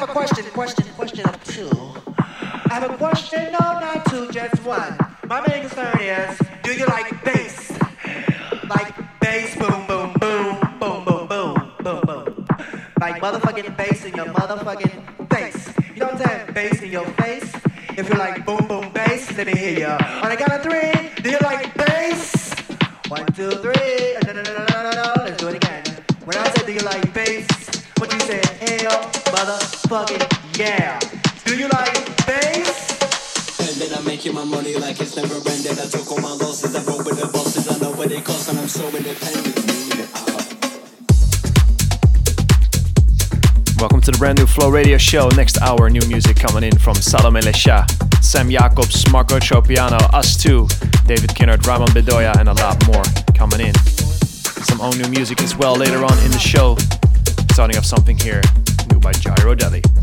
have a question, question, question of two. I have a question, no, not two, just one. My main concern is, do you like bass? Like bass, boom, boom, boom, boom, boom, boom, boom, boom. Like motherfucking bass in your motherfucking face. You I'm saying? Bass in your face. If you like boom, boom, bass, let me hear ya. On a count of three, do you like bass? One, two, three. Let's do it again. When I say do you like bass, what you say? Hell, motherfucking yeah. Do you like bass? And then I'm making my money like it's never ended. I took all my losses, I roll with the bosses. I know what it costs, and I'm so independent. Welcome to the brand new Flow Radio show. Next hour, new music coming in from Salome Le Chat, Sam Jacobs, Marco Tropiano, us two, David Kinnard, Ramon Bedoya, and a lot more coming in. Some own new music as well later on in the show. Starting off something here, new by Gyro Deli.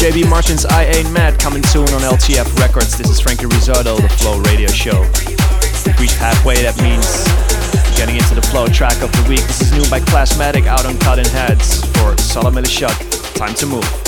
JB Martin's I Ain't Mad coming soon on LTF Records. This is Franky Rizardo, the Flow Radio Show. Reached halfway, that means getting into the Flow track of the week. This is new by Classmatic out on Cutting Heads for Salam Time to move.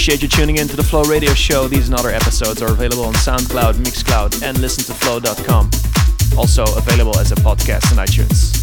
Appreciate you tuning in to the Flow Radio Show. These and other episodes are available on SoundCloud, Mixcloud, and listen to Flow.com. Also available as a podcast on iTunes.